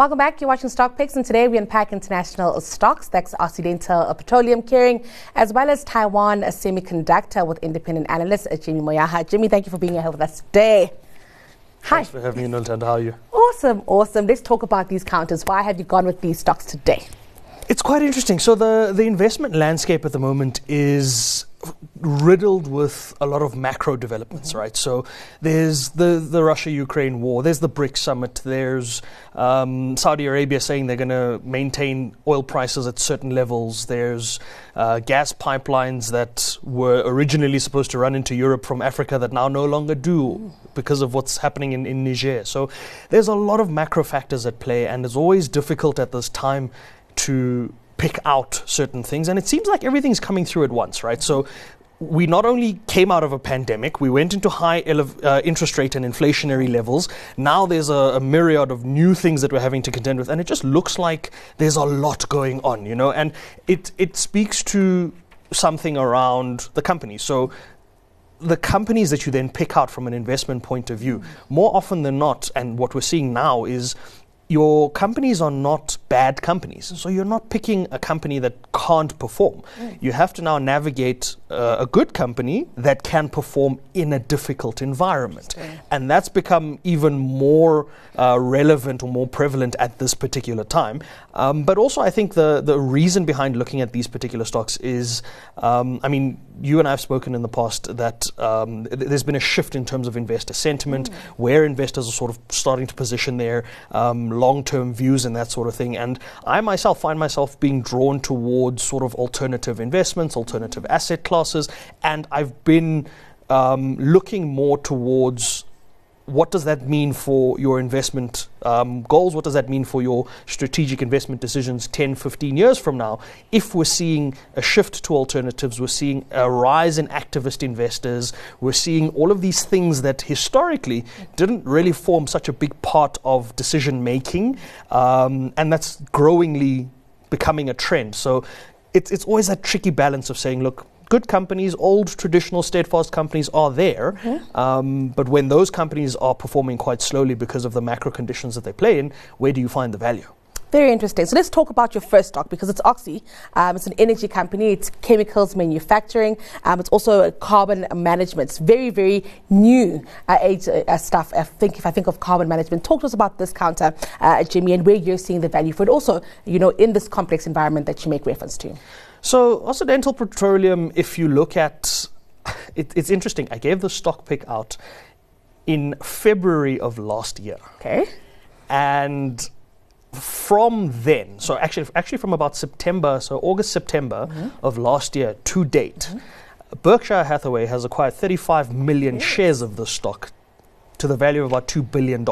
Welcome back. You're watching Stock Picks, and today we unpack international stocks. That's Occidental Petroleum Kering, as well as Taiwan Semiconductor with independent analyst uh, Jimmy Moyaha. Jimmy, thank you for being here with us today. Hi. Thanks for having me, Nilton. How are you? Awesome, awesome. Let's talk about these counters. Why have you gone with these stocks today? It's quite interesting. So the, the investment landscape at the moment is riddled with a lot of macro developments, mm-hmm. right? So there's the, the Russia Ukraine war, there's the BRICS summit, there's um, Saudi Arabia saying they're going to maintain oil prices at certain levels, there's uh, gas pipelines that were originally supposed to run into Europe from Africa that now no longer do mm. because of what's happening in, in Niger. So there's a lot of macro factors at play, and it's always difficult at this time to pick out certain things. And it seems like everything's coming through at once, right? So we not only came out of a pandemic, we went into high uh, interest rate and inflationary levels. Now there's a, a, myriad of new things that we're having to contend with, and it just looks like there's a lot going on, you know. And it it speaks to something around the company. So the companies that you then pick out from an investment point of view, more often than not, and what we're seeing now is your companies are not bad companies. So you're not picking a company that can't perform. Mm. You have to now navigate uh, a good company that can perform in a difficult environment. And that's become even more uh, relevant or more prevalent at this particular time. Um, but also, I think the, the reason behind looking at these particular stocks is um, I mean, you and I have spoken in the past that um, th- there's been a shift in terms of investor sentiment, mm. where investors are sort of starting to position their um, long term views and that sort of thing. And I myself find myself being drawn towards sort of alternative investments, alternative asset classes, and I've been um, looking more towards what does that mean for your investment um, goals? What does that mean for your strategic investment decisions 10, 15 years from now? If we're seeing a shift to alternatives, we're seeing a rise in activist investors, we're seeing all of these things that historically didn't really form such a big part of decision making, um, and that's growingly becoming a trend. So it's, it's always that tricky balance of saying, look, good companies, old traditional steadfast companies are there. Mm-hmm. Um, but when those companies are performing quite slowly because of the macro conditions that they play in, where do you find the value? Very interesting. So let's talk about your first stock because it's Oxy. Um, it's an energy company. It's chemicals manufacturing. Um, it's also carbon management. It's very, very new uh, age uh, stuff. I think if I think of carbon management, talk to us about this counter, uh, Jimmy, and where you're seeing the value for it. Also, you know, in this complex environment that you make reference to. So, Occidental Petroleum, if you look at it, it's interesting. I gave the stock pick out in February of last year. Okay. And from then, so actually, actually from about September, so August, September mm-hmm. of last year to date, mm-hmm. Berkshire Hathaway has acquired 35 million shares of the stock to the value of about $2 billion.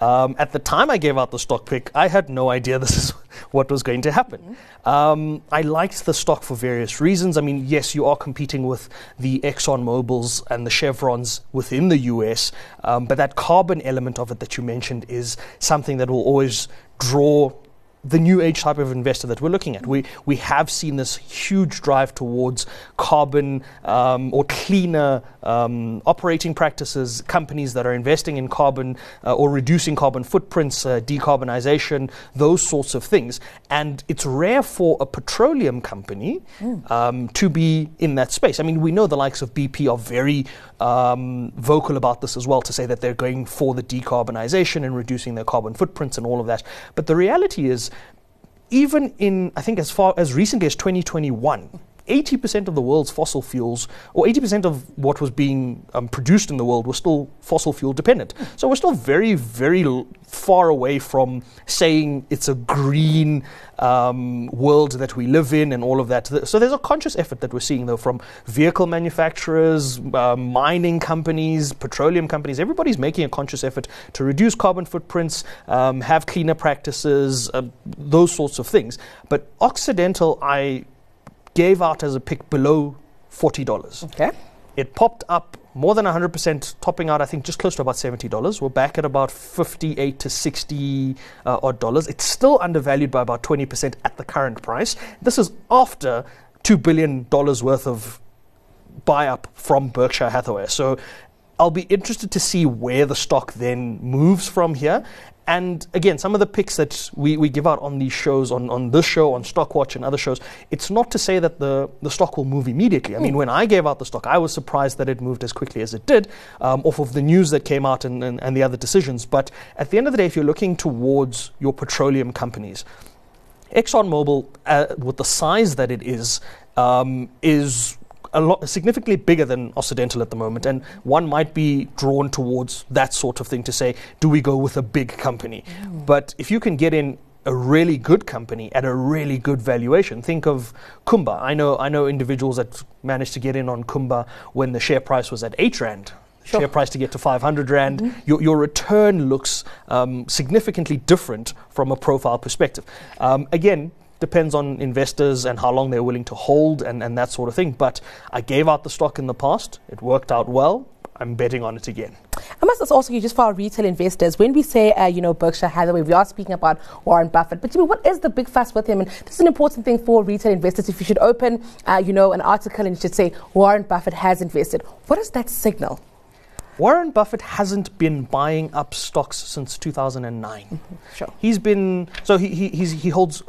Um, at the time I gave out the stock pick, I had no idea this is what was going to happen. Mm-hmm. Um, I liked the stock for various reasons. I mean, yes, you are competing with the Exxon Mobils and the Chevrons within the US, um, but that carbon element of it that you mentioned is something that will always draw the new age type of investor that we're looking at. We, we have seen this huge drive towards carbon um, or cleaner um, operating practices, companies that are investing in carbon uh, or reducing carbon footprints, uh, decarbonization, those sorts of things. And it's rare for a petroleum company mm. um, to be in that space. I mean, we know the likes of BP are very um, vocal about this as well to say that they're going for the decarbonization and reducing their carbon footprints and all of that. But the reality is, even in, I think, as far as recently as 2021, 80% of the world's fossil fuels, or 80% of what was being um, produced in the world, was still fossil fuel dependent. So we're still very, very l- far away from saying it's a green um, world that we live in and all of that. So there's a conscious effort that we're seeing, though, from vehicle manufacturers, uh, mining companies, petroleum companies. Everybody's making a conscious effort to reduce carbon footprints, um, have cleaner practices, uh, those sorts of things. But Occidental, I gave out as a pick below $40. Okay. It popped up more than 100%, topping out, I think, just close to about $70. We're back at about 58 to 60 uh, odd dollars. It's still undervalued by about 20% at the current price. This is after $2 billion worth of buy up from Berkshire Hathaway. So I'll be interested to see where the stock then moves from here. And again, some of the picks that we, we give out on these shows, on, on this show, on Stockwatch and other shows, it's not to say that the, the stock will move immediately. I mean, when I gave out the stock, I was surprised that it moved as quickly as it did um, off of the news that came out and, and, and the other decisions. But at the end of the day, if you're looking towards your petroleum companies, ExxonMobil, uh, with the size that it is, um, is a lot significantly bigger than Occidental at the moment, and one might be drawn towards that sort of thing to say, do we go with a big company? Mm. But if you can get in a really good company at a really good valuation. Think of Kumba. I know I know individuals that managed to get in on Kumba when the share price was at eight rand. Sure. Share price to get to 500 rand. Mm-hmm. Your, your return looks um, significantly different from a profile perspective. Um, again, depends on investors and how long they're willing to hold and, and that sort of thing. But I gave out the stock in the past, it worked out well. I'm betting on it again. I must also you just for our retail investors, when we say, uh, you know, Berkshire Hathaway, we are speaking about Warren Buffett. But Jimmy, what is the big fuss with him? And this is an important thing for retail investors. If you should open, uh, you know, an article and you should say Warren Buffett has invested, what does that signal? Warren Buffett hasn't been buying up stocks since 2009. Mm-hmm. Sure. He's been so he he he holds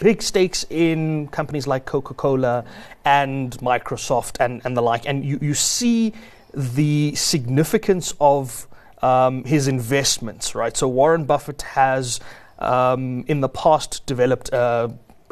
big stakes in companies like Coca Cola and Microsoft and, and the like. And you, you see the significance of um, his investments, right? So Warren Buffett has. Um, in the past, developed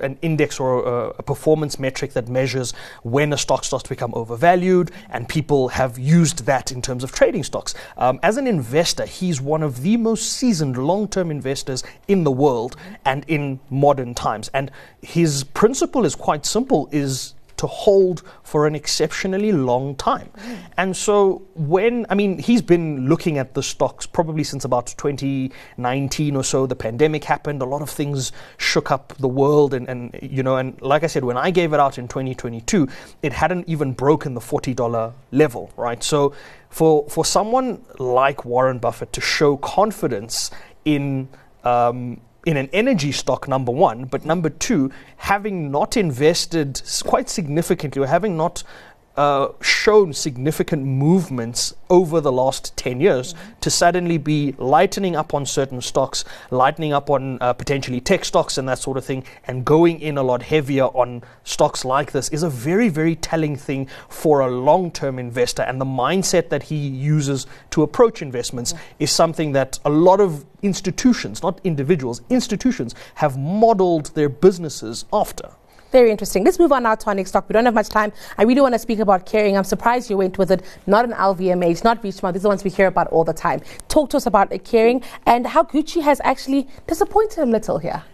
an index or a, a, performance metric that measures when a stock starts to become overvalued, and people have used that in terms of trading stocks. Um, as an investor, he's one of the most seasoned long term investors in the world and in modern times. And his principle is quite simple is to hold for an exceptionally long time. And so when, I mean, he's been looking at the stocks probably since about 2019 or so. The pandemic happened, a lot of things shook up the world. And, and you know, and like I said, when I gave it out in 2022, it hadn't even broken the $40 level, right? So for, for someone like Warren Buffett to show confidence in um, in an energy stock, number one, but number two, having not invested quite significantly or having not uh, shown significant movements over the last 10 years mm-hmm. to suddenly be lightening up on certain stocks, lightening up on uh, potentially tech stocks and that sort of thing, and going in a lot heavier on stocks like this is a very, very telling thing for a long term investor. And the mindset that he uses to approach investments mm-hmm. is something that a lot of institutions, not individuals, institutions have modeled their businesses after. Very interesting. Let's move on now to our next talk. We don't have much time. I really want to speak about Kering. I'm surprised you went with it, not an LVMH, not Richemont. These are the ones we hear about all the time. Talk to us about Kering and how Gucci has actually disappointed a little here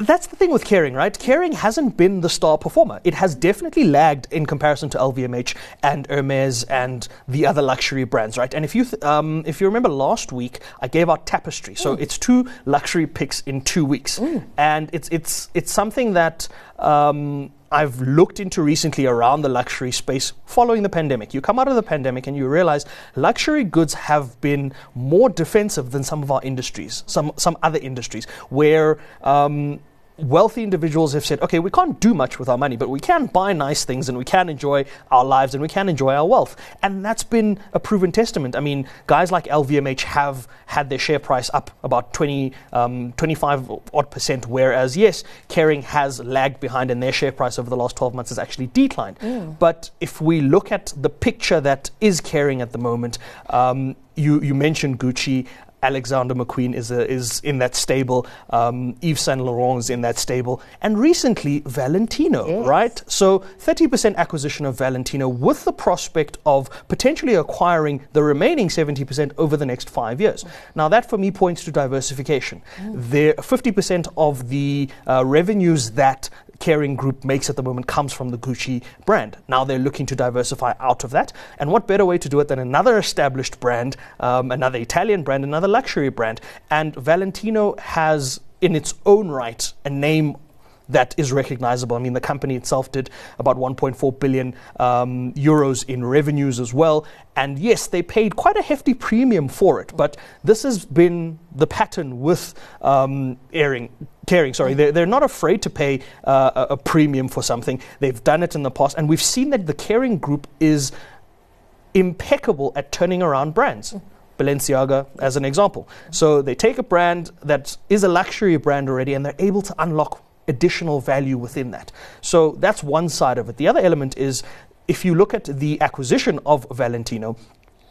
that's the thing with Kering, right? Kering hasn't been the star performer. It has definitely lagged in comparison to LVMH and Hermes and the other luxury brands, right? And if you th- um, if you remember last week, I gave out Tapestry, so mm. it's two luxury picks in two weeks, mm. and it's it's it's something that. Um, I've looked into recently around the luxury space following the pandemic. You come out of the pandemic and you realize luxury goods have been more defensive than some of our industries, some some other industries, where um, wealthy individuals have said, okay, we can't do much with our money, but we can buy nice things and we can enjoy our lives and we can enjoy our wealth. And that's been a proven testament. I mean, guys like LVMH have had their share price up about 20, um, 25 odd percent, whereas, yes, Kering has lagged behind and their share price over the last 12 months has actually declined. Mm. But if we look at the picture that is Kering at the moment, um, you, you mentioned Gucci. Alexander McQueen is, a, is in that stable. Um, Yves Saint Laurent is in that stable. And recently, Valentino, yes. right? So 30% acquisition of Valentino with the prospect of potentially acquiring the remaining 70% over the next five years. Now, that for me points to diversification. Mm. There, 50% of the uh, revenues that Kering Group makes at the moment comes from the Gucci brand. Now they're looking to diversify out of that. And what better way to do it than another established brand, um, another Italian brand, another luxury brand? And Valentino has, in its own right, a name that is recognizable. I mean, the company itself did about 1.4 billion um, euros in revenues as well. And yes, they paid quite a hefty premium for it. But this has been the pattern with um, airing. Kering, sorry, they're, they're not afraid to pay uh, a premium for something. They've done it in the past, and we've seen that the Kering Group is impeccable at turning around brands Balenciaga as an example. So they take a brand that is a luxury brand already and they're able to unlock additional value within that. So that's one side of it. The other element is if you look at the acquisition of Valentino,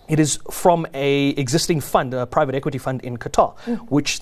it is from a existing fund, a private equity fund in Qatar, mm. which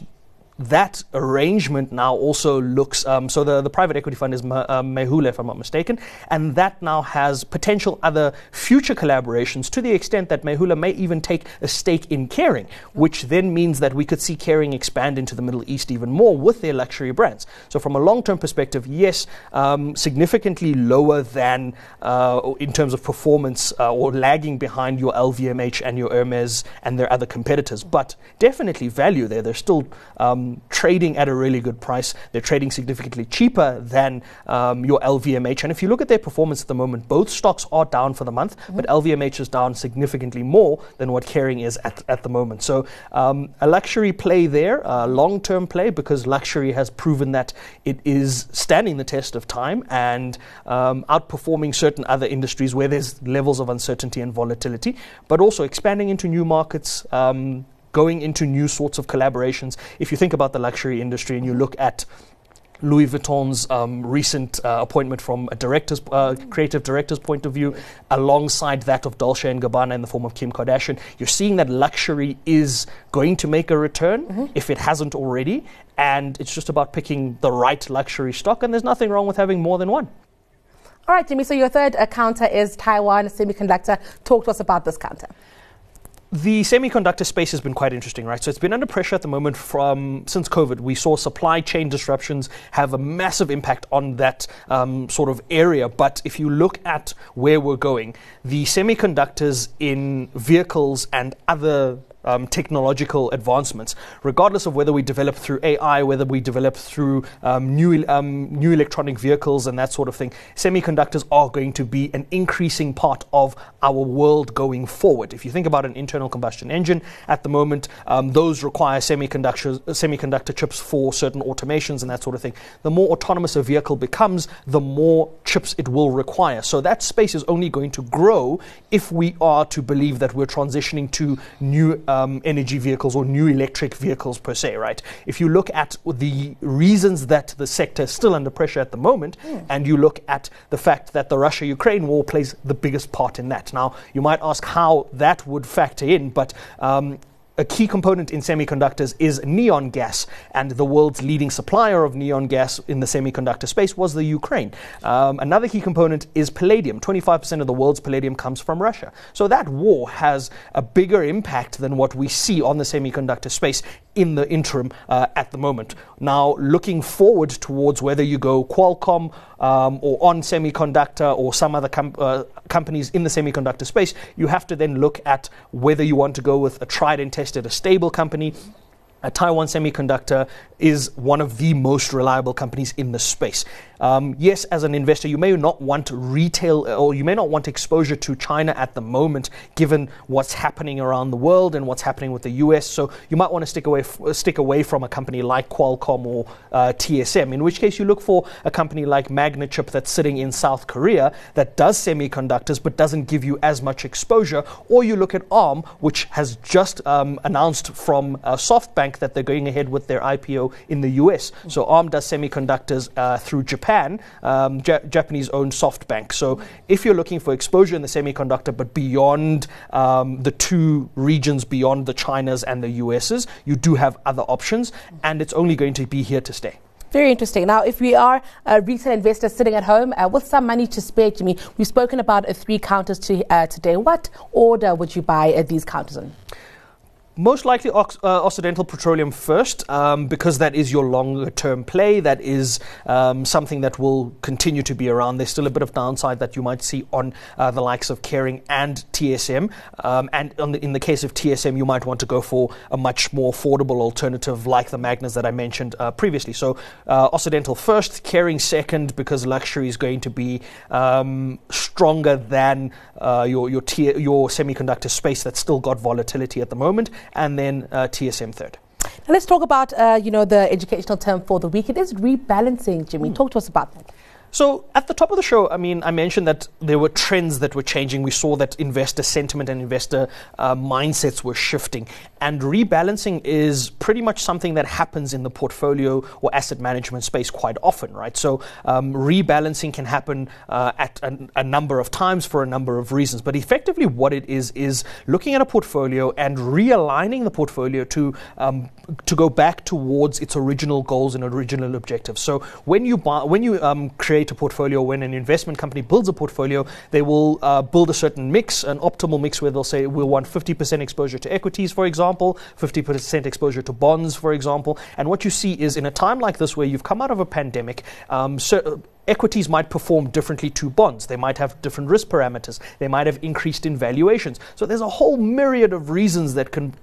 that arrangement now also looks um, so the, the private equity fund is Ma, uh, if I'm not mistaken, and that now has potential other future collaborations to the extent that Mayhoola may even take a stake in Kering, which then means that we could see Kering expand into the Middle East even more with their luxury brands. So, from a long term perspective, yes, um, significantly lower than uh, in terms of performance uh, or lagging behind your LVMH and your Hermes and their other competitors, but definitely value there. They're still um, trading at a really good price. They're trading significantly cheaper than um, your LVMH. And if you look at their performance at the moment, both stocks are down for the month, mm-hmm. but LVMH is down significantly more than what Kering is at, at the moment. So um, a luxury play there, a long term play, because luxury has proven that it is standing the test of time and um, outperforming certain other industries where there's levels of uncertainty and volatility, but also expanding into new markets. Um, going into new sorts of collaborations. If you think about the luxury industry and you look at Louis Vuitton's um, recent uh, appointment from a director's, uh, creative director's point of view, alongside that of Dolce and Gabbana in the form of Kim Kardashian, you're seeing that luxury is going to make a return mm-hmm. if it hasn't already, and it's just about picking the right luxury stock. And there's nothing wrong with having more than one. All right, Jimmy. So your third uh, counter is Taiwan Semiconductor. Talk to us about this counter the semiconductor space has been quite interesting, right? So it's been under pressure at the moment from since COVID. We saw supply chain disruptions have a massive impact on that um, sort of area. But if you look at where we're going, the semiconductors in vehicles and other um, technological advancements, regardless of whether we develop through AI, whether we develop through um, new, um, new electronic vehicles and that sort of thing. Semiconductors are going to be an increasing part of our world going forward. If you think about an internal combustion engine at the moment, um, those require semiconductor, semiconductor chips for certain automations and that sort of thing. The more autonomous a vehicle becomes, the more chips it will require. So that space is only going to grow if we are to believe that we're transitioning to new uh, um, energy vehicles or new electric vehicles per se, right? If you look at the reasons that the sector is still under pressure at the moment, mm. and you look at the fact that the Russia Ukraine war plays the biggest part in that. Now, you might ask how that would factor in, but um, a key component in semiconductors is neon gas, and the world's leading supplier of neon gas in the semiconductor space was the Ukraine. Um, another key component is palladium. 25% of the world's palladium comes from Russia. So that war has a bigger impact than what we see on the semiconductor space in the interim uh, at the moment. Now, looking forward towards whether you go Qualcomm um, or on semiconductor or some other com- uh, companies in the semiconductor space, you have to then look at whether you want to go with a tried and tested, a stable company a Taiwan Semiconductor is one of the most reliable companies in the space. Um, yes, as an investor, you may not want retail or you may not want exposure to China at the moment, given what's happening around the world and what's happening with the US. So you might want to stick away f- stick away from a company like Qualcomm or uh, TSM. In which case, you look for a company like Magnachip that's sitting in South Korea that does semiconductors but doesn't give you as much exposure. Or you look at ARM, which has just um, announced from uh, SoftBank that they're going ahead with their IPO in the US. So ARM does semiconductors uh, through Japan, um, ja- Japanese owned SoftBank. So if you're looking for exposure in the semiconductor, but beyond um, the two regions, beyond the Chinas and the USs, you do have other options, and it's only going to be here to stay. Very interesting. Now, if we are a retail investor sitting at home uh, with some money to spare, Jimmy, we've spoken about uh, three counters to, uh, today. What order would you buy uh, these counters in? Most likely uh, Occidental Petroleum first, um, because that is your longer term play. That is um, something that will continue to be around. There's still a bit of downside that you might see on uh, the likes of Kering and TSM. Um, and the, in the case of TSM, you might want to go for a much more affordable alternative like the Magnas that I mentioned uh, previously. So uh, Occidental first, Kering second, because luxury is going to be um, stronger than uh, your, your, your semiconductor space that's still got volatility at the moment and then uh, TSM third. Now let's talk about uh, you know the educational term for the week. It is rebalancing, Jimmy. Mm. Talk to us about that. So at the top of the show, I mean, I mentioned that there were trends that were changing. We saw that investor sentiment and investor uh, mindsets were shifting, and rebalancing is pretty much something that happens in the portfolio or asset management space quite often, right? So um, rebalancing can happen uh, at a, a number of times for a number of reasons, but effectively, what it is is looking at a portfolio and realigning the portfolio to um, to go back towards its original goals and original objectives. So when you buy, when you um, create a portfolio, when an investment company builds a portfolio, they will uh, build a certain mix, an optimal mix, where they'll say we'll want 50% exposure to equities, for example, 50% exposure to bonds, for example. And what you see is in a time like this, where you've come out of a pandemic, um, so equities might perform differently to bonds. They might have different risk parameters. They might have increased in valuations. So there's a whole myriad of reasons that can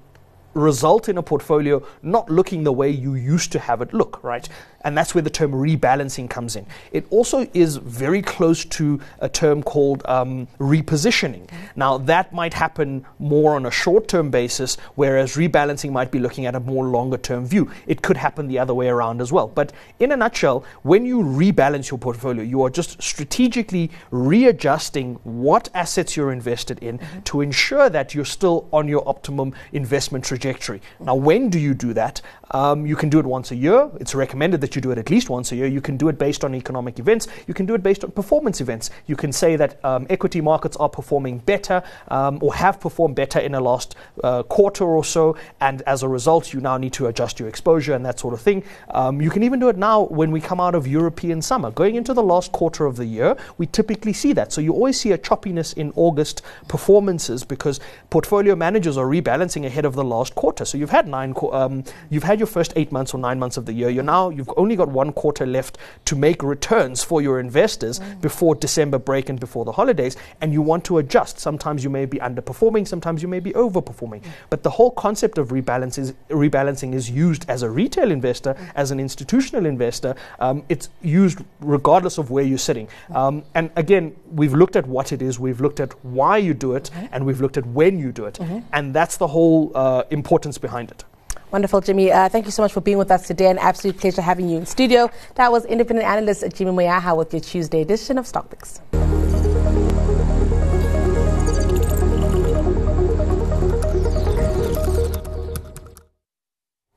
result in a portfolio not looking the way you used to have it look, right? And that's where the term rebalancing comes in. It also is very close to a term called um, repositioning. Now, that might happen more on a short term basis, whereas rebalancing might be looking at a more longer term view. It could happen the other way around as well. But in a nutshell, when you rebalance your portfolio, you are just strategically readjusting what assets you're invested in mm-hmm. to ensure that you're still on your optimum investment trajectory. Mm-hmm. Now, when do you do that? Um, you can do it once a year. It's recommended that you do it at least once a year. You can do it based on economic events. You can do it based on performance events. You can say that um, equity markets are performing better um, or have performed better in the last uh, quarter or so, and as a result, you now need to adjust your exposure and that sort of thing. Um, you can even do it now when we come out of European summer. Going into the last quarter of the year, we typically see that. So you always see a choppiness in August performances because portfolio managers are rebalancing ahead of the last quarter. So you've had nine, um, you've had your first eight months or nine months of the year. You're now you've only got one quarter left to make returns for your investors mm. before December break and before the holidays, and you want to adjust. Sometimes you may be underperforming, sometimes you may be overperforming. Mm. But the whole concept of rebalance is, rebalancing is used as a retail investor, mm. as an institutional investor. Um, it's used regardless of where you're sitting. Mm. Um, and again, we've looked at what it is, we've looked at why you do it, mm-hmm. and we've looked at when you do it. Mm-hmm. And that's the whole uh, importance behind it. Wonderful, Jimmy. Uh, thank you so much for being with us today. An absolute pleasure having you in studio. That was independent analyst Jimmy Moyaha with your Tuesday edition of Stock Picks.